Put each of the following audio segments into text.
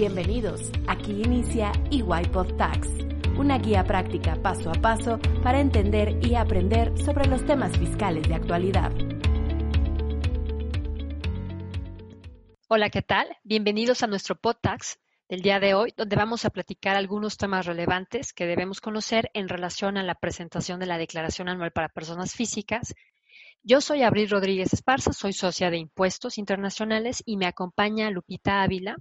Bienvenidos, aquí inicia EY Tax, una guía práctica paso a paso para entender y aprender sobre los temas fiscales de actualidad. Hola, ¿qué tal? Bienvenidos a nuestro PodTax del día de hoy, donde vamos a platicar algunos temas relevantes que debemos conocer en relación a la presentación de la declaración anual para personas físicas. Yo soy Abril Rodríguez Esparza, soy socia de Impuestos Internacionales y me acompaña Lupita Ávila,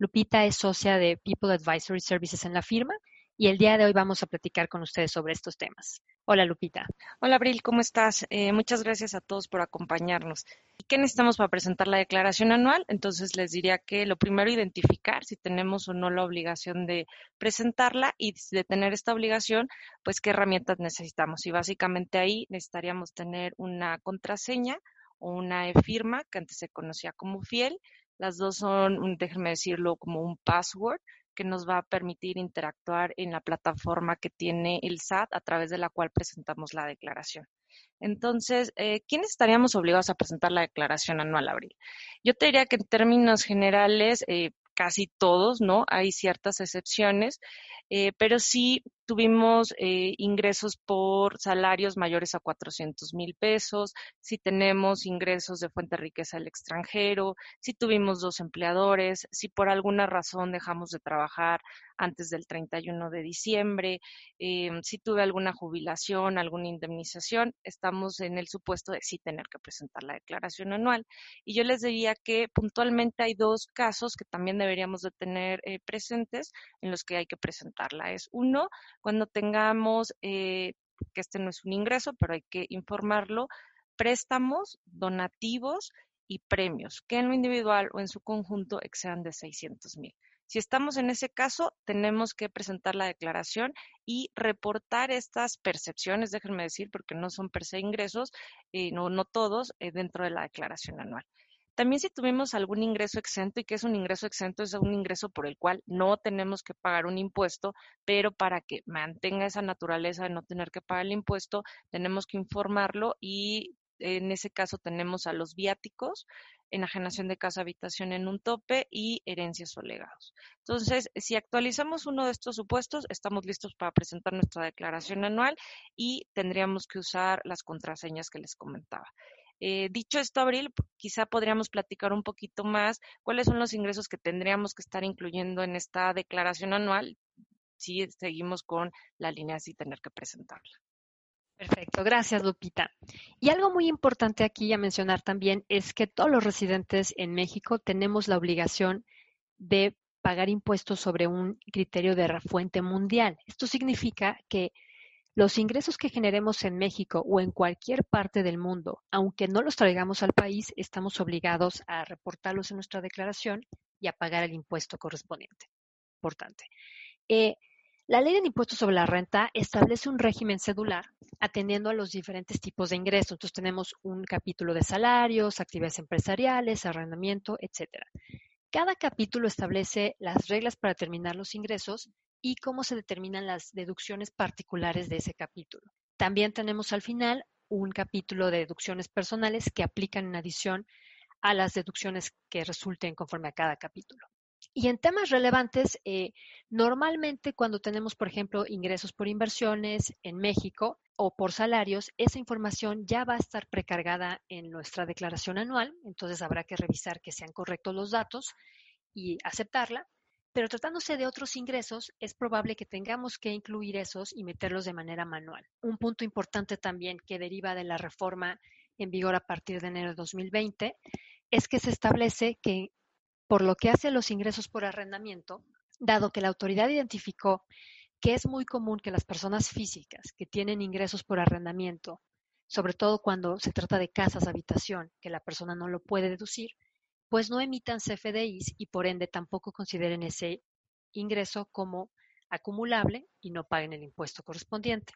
Lupita es socia de People Advisory Services en la firma y el día de hoy vamos a platicar con ustedes sobre estos temas. Hola Lupita. Hola Abril, ¿cómo estás? Eh, muchas gracias a todos por acompañarnos. ¿Y qué necesitamos para presentar la declaración anual? Entonces les diría que lo primero, identificar si tenemos o no la obligación de presentarla y de tener esta obligación, pues qué herramientas necesitamos. Y básicamente ahí necesitaríamos tener una contraseña o una e-firma que antes se conocía como fiel las dos son, déjenme decirlo, como un password que nos va a permitir interactuar en la plataforma que tiene el SAT a través de la cual presentamos la declaración. Entonces, eh, ¿quiénes estaríamos obligados a presentar la declaración anual, Abril? Yo te diría que en términos generales, eh, casi todos, ¿no? Hay ciertas excepciones, eh, pero sí tuvimos eh, ingresos por salarios mayores a 400 mil pesos, si tenemos ingresos de fuente de riqueza del extranjero, si tuvimos dos empleadores, si por alguna razón dejamos de trabajar antes del 31 de diciembre, eh, si tuve alguna jubilación, alguna indemnización, estamos en el supuesto de sí tener que presentar la declaración anual. Y yo les diría que puntualmente hay dos casos que también deberíamos de tener presentes en los que hay que presentarla. Es uno, cuando tengamos, eh, que este no es un ingreso, pero hay que informarlo, préstamos, donativos y premios, que en lo individual o en su conjunto excedan de 600 mil. Si estamos en ese caso, tenemos que presentar la declaración y reportar estas percepciones, déjenme decir, porque no son per se ingresos, eh, no, no todos, eh, dentro de la declaración anual. También si tuvimos algún ingreso exento, y que es un ingreso exento, es un ingreso por el cual no tenemos que pagar un impuesto, pero para que mantenga esa naturaleza de no tener que pagar el impuesto, tenemos que informarlo y en ese caso tenemos a los viáticos, enajenación de casa habitación en un tope y herencias o legados. Entonces, si actualizamos uno de estos supuestos, estamos listos para presentar nuestra declaración anual y tendríamos que usar las contraseñas que les comentaba. Eh, dicho esto, Abril, quizá podríamos platicar un poquito más cuáles son los ingresos que tendríamos que estar incluyendo en esta declaración anual si seguimos con la línea así tener que presentarla. Perfecto, gracias Lupita. Y algo muy importante aquí a mencionar también es que todos los residentes en México tenemos la obligación de pagar impuestos sobre un criterio de fuente mundial. Esto significa que los ingresos que generemos en México o en cualquier parte del mundo, aunque no los traigamos al país, estamos obligados a reportarlos en nuestra declaración y a pagar el impuesto correspondiente. Importante. Eh, la ley de impuestos sobre la renta establece un régimen cedular atendiendo a los diferentes tipos de ingresos. Entonces tenemos un capítulo de salarios, actividades empresariales, arrendamiento, etcétera. Cada capítulo establece las reglas para determinar los ingresos y cómo se determinan las deducciones particulares de ese capítulo. También tenemos al final un capítulo de deducciones personales que aplican en adición a las deducciones que resulten conforme a cada capítulo. Y en temas relevantes, eh, normalmente cuando tenemos, por ejemplo, ingresos por inversiones en México o por salarios, esa información ya va a estar precargada en nuestra declaración anual, entonces habrá que revisar que sean correctos los datos y aceptarla. Pero tratándose de otros ingresos, es probable que tengamos que incluir esos y meterlos de manera manual. Un punto importante también que deriva de la reforma en vigor a partir de enero de 2020 es que se establece que por lo que hace a los ingresos por arrendamiento, dado que la autoridad identificó que es muy común que las personas físicas que tienen ingresos por arrendamiento, sobre todo cuando se trata de casas, habitación, que la persona no lo puede deducir, pues no emitan CFDIs y por ende tampoco consideren ese ingreso como acumulable y no paguen el impuesto correspondiente.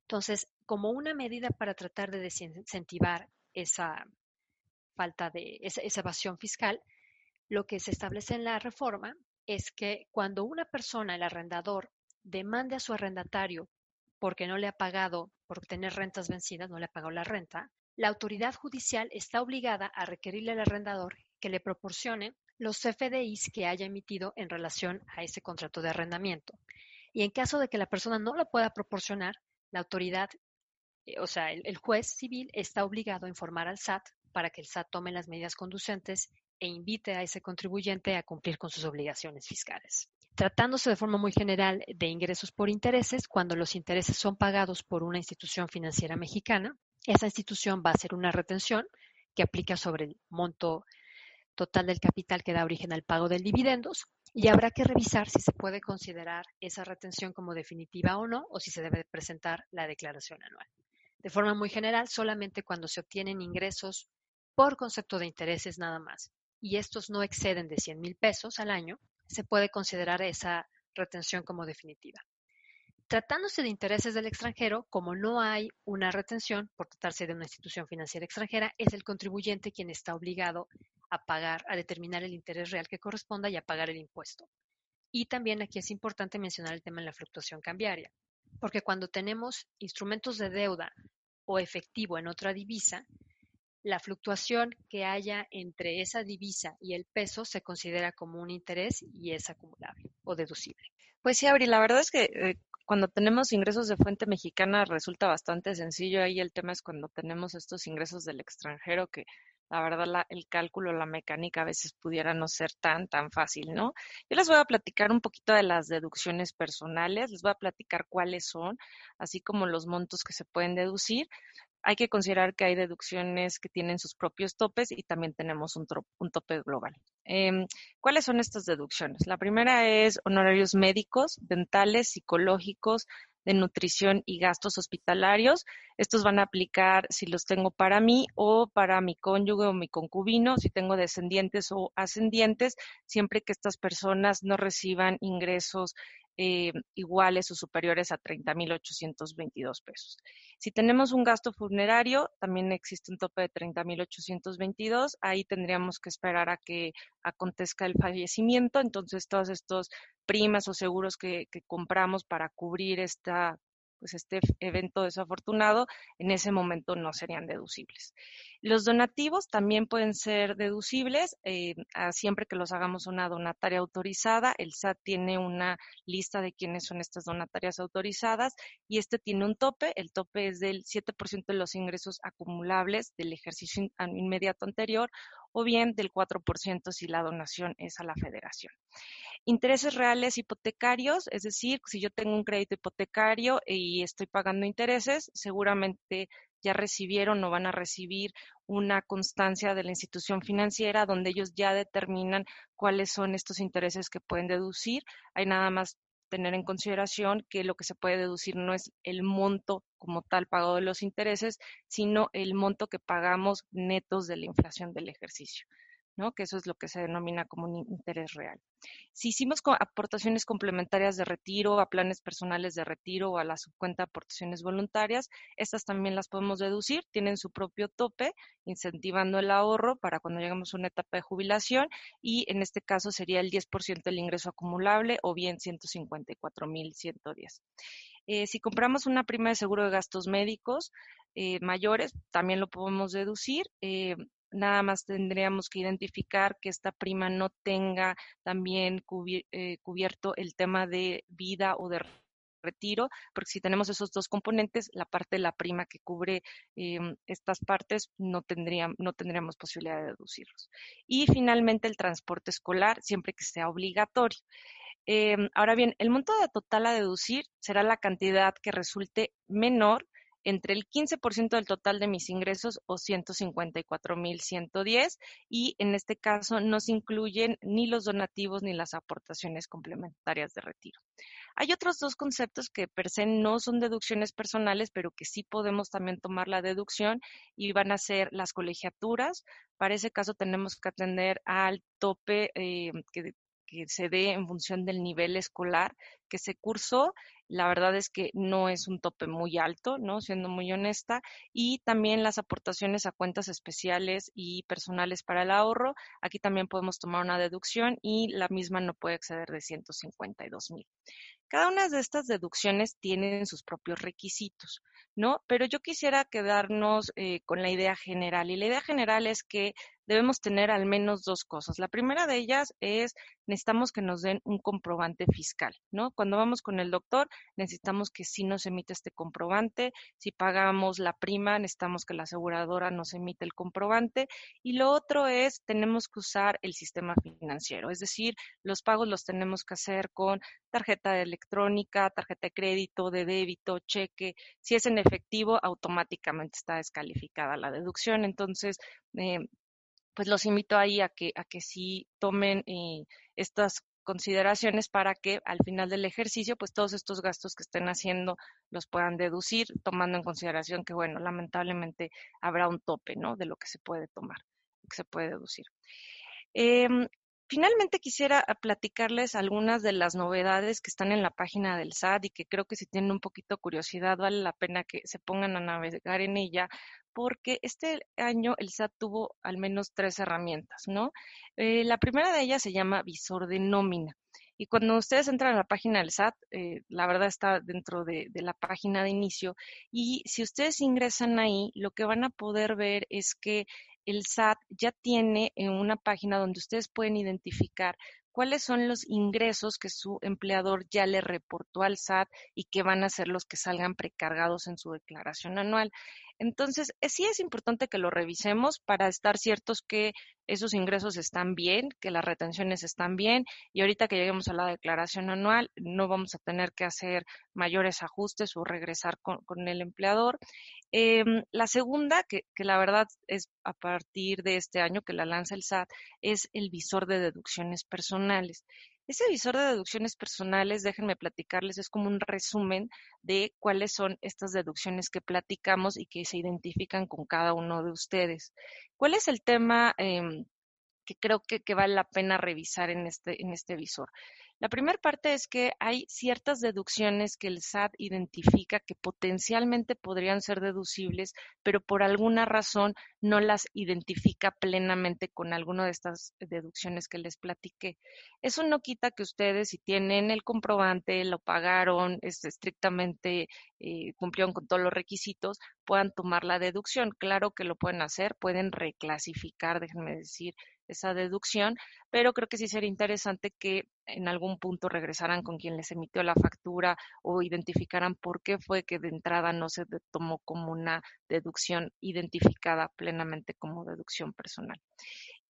Entonces, como una medida para tratar de desincentivar esa falta de esa, evasión fiscal, lo que se establece en la reforma es que cuando una persona, el arrendador, demande a su arrendatario porque no le ha pagado por tener rentas vencidas, no le ha pagado la renta, la autoridad judicial está obligada a requerirle al arrendador que le proporcione los CFDIs que haya emitido en relación a ese contrato de arrendamiento. Y en caso de que la persona no lo pueda proporcionar, la autoridad, eh, o sea, el, juez civil está obligado a informar al SAT para que el SAT tome las medidas conducentes e invite a ese contribuyente a cumplir con sus obligaciones fiscales. Tratándose de forma muy general de ingresos por intereses, cuando los intereses son pagados por una institución financiera mexicana, esa institución va a hacer una retención que aplica sobre el monto total del capital que da origen al pago de dividendos y habrá que revisar si se puede considerar esa retención como definitiva o no, o si se debe presentar la declaración anual. De forma muy general, solamente cuando se obtienen ingresos por concepto de intereses nada más, y estos no exceden de 100 mil pesos al año, se puede considerar esa retención como definitiva. Tratándose de intereses del extranjero, como no hay una retención por tratarse de una institución financiera extranjera, es el contribuyente quien está obligado a pagar, a determinar el interés real que corresponda y a pagar el impuesto. Y también aquí es importante mencionar el tema de la fluctuación cambiaria, porque cuando tenemos instrumentos de deuda o efectivo en otra divisa, la fluctuación que haya entre esa divisa y el peso se considera como un interés y es acumulable o deducible. Pues sí, Abril, la verdad es que eh, cuando tenemos ingresos de fuente mexicana resulta bastante sencillo. Ahí el tema es cuando tenemos estos ingresos del extranjero que la verdad el cálculo, la mecánica a veces pudiera no ser tan, tan fácil, ¿no? Yo les voy a platicar un poquito de las deducciones personales, les voy a platicar cuáles son, así como los montos que se pueden deducir. Hay que considerar que hay deducciones que tienen sus propios topes y también tenemos un, un tope global. Em, ¿Cuáles son estas deducciones? La primera es honorarios médicos, dentales, psicológicos, de nutrición y gastos hospitalarios. Estos van a aplicar si los tengo para mí o para mi cónyuge o mi concubino, si tengo descendientes o ascendientes, siempre que estas personas no reciban ingresos eh, iguales o superiores a 30.822 pesos. Si tenemos un gasto funerario, también existe un tope de 30.822. Ahí tendríamos que esperar a que acontezca el fallecimiento. Entonces, todos estos primas o seguros que, compramos para cubrir esta pues este evento desafortunado en ese momento no serían deducibles. Los donativos también pueden ser deducibles eh, siempre que los hagamos una donataria autorizada. El SAT tiene una lista de quiénes son estas donatarias autorizadas y este tiene un tope. El tope es del 7% de los ingresos acumulables del ejercicio inmediato anterior o bien del 4% si la donación es a la federación. Intereses reales hipotecarios, es decir, si yo tengo un crédito hipotecario y estoy pagando intereses, seguramente ya recibieron o van a recibir una constancia de la institución financiera donde ellos ya determinan cuáles son estos intereses que pueden deducir. Hay nada más tener en consideración que lo que se puede deducir no es el monto como tal pagado de los intereses, sino el monto que pagamos netos de la inflación del ejercicio. ¿No? que eso es lo que se denomina como un interés real. Si hicimos aportaciones complementarias de retiro, a planes personales de retiro o a la subcuenta de aportaciones voluntarias, estas también las podemos deducir, tienen su propio tope, incentivando el ahorro para cuando lleguemos a una etapa de jubilación y en este caso sería el 10% del ingreso acumulable o bien 154.110. Eh, si compramos una prima de seguro de gastos médicos eh, mayores, también lo podemos deducir. Eh, nada más tendríamos que identificar que esta prima no tenga también eh, cubierto el tema de vida o de retiro, porque si tenemos esos dos componentes, la parte de la prima que cubre em, estas partes no, tendría, no tendríamos posibilidad de deducirlos. Y finalmente el transporte escolar, siempre que sea obligatorio. Em, ahora bien, el monto total a deducir será la cantidad que resulte menor entre el 15% del total de mis ingresos o 154.110 y en este caso no se incluyen ni los donativos ni las aportaciones complementarias de retiro. Hay otros dos conceptos que per se no son deducciones personales, pero que sí podemos también tomar la deducción y van a ser las colegiaturas. Para ese caso tenemos que atender al tope eh, que que se dé en función del nivel escolar que se cursó. La verdad es que no es un tope muy alto, ¿no? Siendo muy honesta. Y también las aportaciones a cuentas especiales y personales para el ahorro. Aquí también podemos tomar una deducción y la misma no puede exceder de 152 mil. Cada una de estas deducciones tienen sus propios requisitos, ¿no? Pero yo quisiera quedarnos eh, con la idea general. Y la idea general es que debemos tener al menos dos cosas. La primera de ellas es necesitamos que nos den un comprobante fiscal, ¿no? Cuando vamos con el doctor, necesitamos que sí nos emita este comprobante. Si pagamos la prima, necesitamos que la aseguradora nos emite el comprobante. Y lo otro es, tenemos que usar el sistema financiero, es decir, los pagos los tenemos que hacer con tarjeta electrónica, tarjeta de crédito, de débito, cheque. Si es en efectivo, automáticamente está descalificada la deducción. Entonces, eh, pues los invito ahí a que, a que sí tomen eh, estas consideraciones para que al final del ejercicio, pues todos estos gastos que estén haciendo los puedan deducir, tomando en consideración que, bueno, lamentablemente habrá un tope, ¿no? De lo que se puede tomar, que se puede deducir. Em, Finalmente quisiera ah, platicarles algunas de las novedades que están en la página del SAT y que creo que si tienen un poquito curiosidad vale la pena que se pongan a navegar en ella porque este año el SAT tuvo al menos tres herramientas, ¿no? Eh, la primera de ellas se llama visor de nómina. Y cuando ustedes entran a la página del SAT, eh, la verdad está dentro de, de, la página de inicio. Y si ustedes ingresan ahí, lo que van a poder ver es que el SAT ya tiene en una página donde ustedes pueden identificar cuáles son los ingresos que su empleador ya le reportó al SAT y que van a ser los que salgan precargados en su declaración anual. Entonces, eh, sí es importante que lo revisemos para estar ciertos que esos ingresos están bien, que las retenciones están bien y ahorita que lleguemos a la declaración anual no vamos a tener que hacer mayores ajustes o regresar con, el empleador. Em, la segunda, que, la verdad es a partir de este año que la lanza el SAT, es el visor de deducciones personales. Ese visor de deducciones personales, déjenme platicarles, es como un resumen de cuáles son estas deducciones que platicamos y que se identifican con cada uno de ustedes. ¿Cuál es el tema em, que creo que, vale la pena revisar en este, en este visor? La primera parte es que hay ciertas deducciones que el SAT identifica que potencialmente podrían ser deducibles, pero por alguna razón no las identifica plenamente con alguna de estas deducciones que les platiqué. Eso no quita que ustedes, si tienen el comprobante, lo pagaron, es estrictamente eh, cumplieron con todos los requisitos, puedan tomar la deducción. Claro que lo pueden hacer, pueden reclasificar, déjenme decir, esa deducción, pero creo que sí sería interesante que en algún punto regresaran con quien les emitió la factura o identificaran por qué fue que de entrada no se tomó como una deducción identificada plenamente como deducción personal.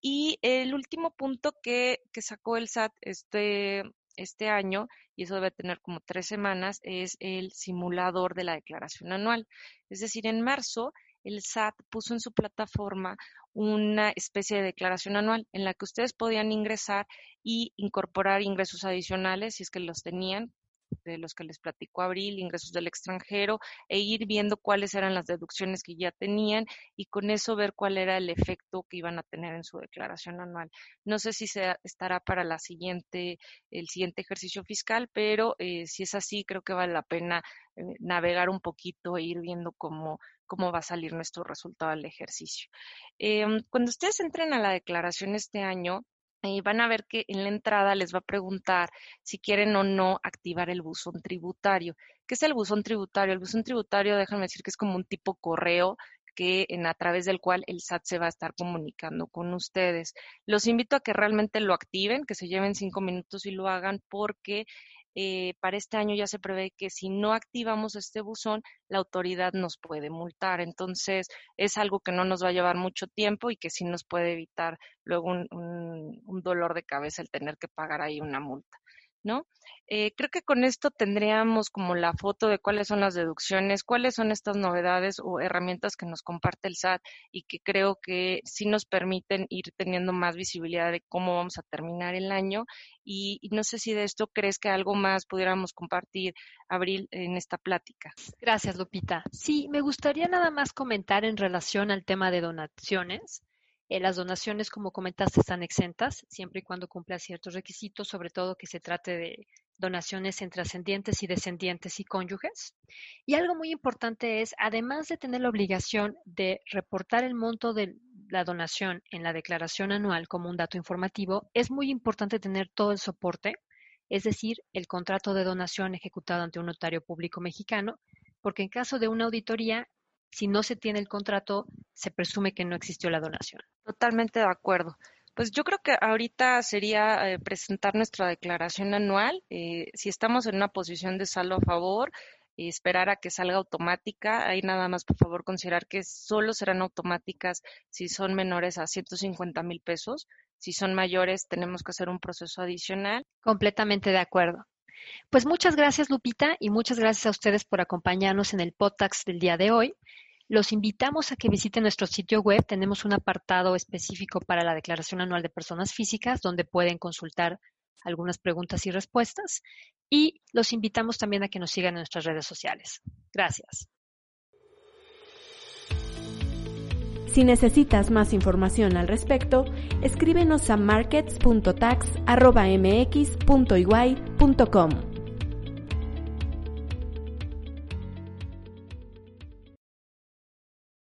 Y el último punto que, que sacó el SAT este, este año, y eso debe tener como tres semanas, es el simulador de la declaración anual. Es decir, en marzo el SAT puso en su plataforma una especie de declaración anual en la que ustedes podían ingresar y incorporar ingresos adicionales si es que los tenían, de los que les platicó Abril, ingresos del extranjero, e ir viendo cuáles eran las deducciones que ya tenían y con eso ver cuál era el efecto que iban a tener en su declaración anual. No sé si se estará para la siguiente, el siguiente ejercicio fiscal, pero eh, si es así, creo que vale la pena eh, navegar un poquito e ir viendo cómo cómo va a salir nuestro resultado del ejercicio. Em, cuando ustedes entren a la declaración este año, van a ver que en la entrada les va a preguntar si quieren o no activar el buzón tributario. ¿Qué es el buzón tributario? El buzón tributario, déjame decir que es como un tipo correo que en, a través del cual el SAT se va a estar comunicando con ustedes. Los invito a que realmente lo activen, que se lleven cinco minutos y lo hagan porque eh, para este año ya se prevé que si no activamos este buzón, la autoridad nos puede multar. Entonces, es algo que no nos va a llevar mucho tiempo y que sí nos puede evitar luego un dolor de cabeza el tener que pagar ahí una multa. ¿No? Eh, creo que con esto tendríamos como la foto de cuáles son las deducciones, cuáles son estas novedades o herramientas que nos comparte el SAT y que creo que sí nos permiten ir teniendo más visibilidad de cómo vamos a terminar el año. Y, y no sé si de esto crees que algo más pudiéramos compartir, Abril, en esta plática. Gracias, Lupita. Sí, me gustaría nada más comentar en relación al tema de donaciones. Eh, las donaciones, como comentaste, están exentas siempre y cuando cumpla ciertos requisitos, sobre todo que se trate de donaciones entre ascendientes y descendientes y cónyuges. Y algo muy importante es, además de tener la obligación de reportar el monto de la donación en la declaración anual como un dato informativo, es muy importante tener todo el soporte, es decir, el contrato de donación ejecutado ante un notario público mexicano, porque en caso de una auditoría Si no se tiene el contrato, se presume que no existió la donación. Totalmente de acuerdo. Pues yo creo que ahorita sería eh, presentar nuestra declaración anual. Eh, si estamos en una posición de saldo a favor, esperar a que salga automática. Ahí nada más, por favor, considerar que solo serán automáticas si son menores a 150 mil pesos. Si son mayores, tenemos que hacer un proceso adicional. Completamente de acuerdo. Pues muchas gracias, Lupita, y muchas gracias a ustedes por acompañarnos en el podcast del día de hoy. Los invitamos a que visiten nuestro sitio web. Tenemos un apartado específico para la Declaración Anual de Personas Físicas, donde pueden consultar algunas preguntas y respuestas. Y los invitamos también a que nos sigan en nuestras redes sociales. Gracias. Si necesitas más información al respecto, escríbenos a markets.tax.mx.iguay.com.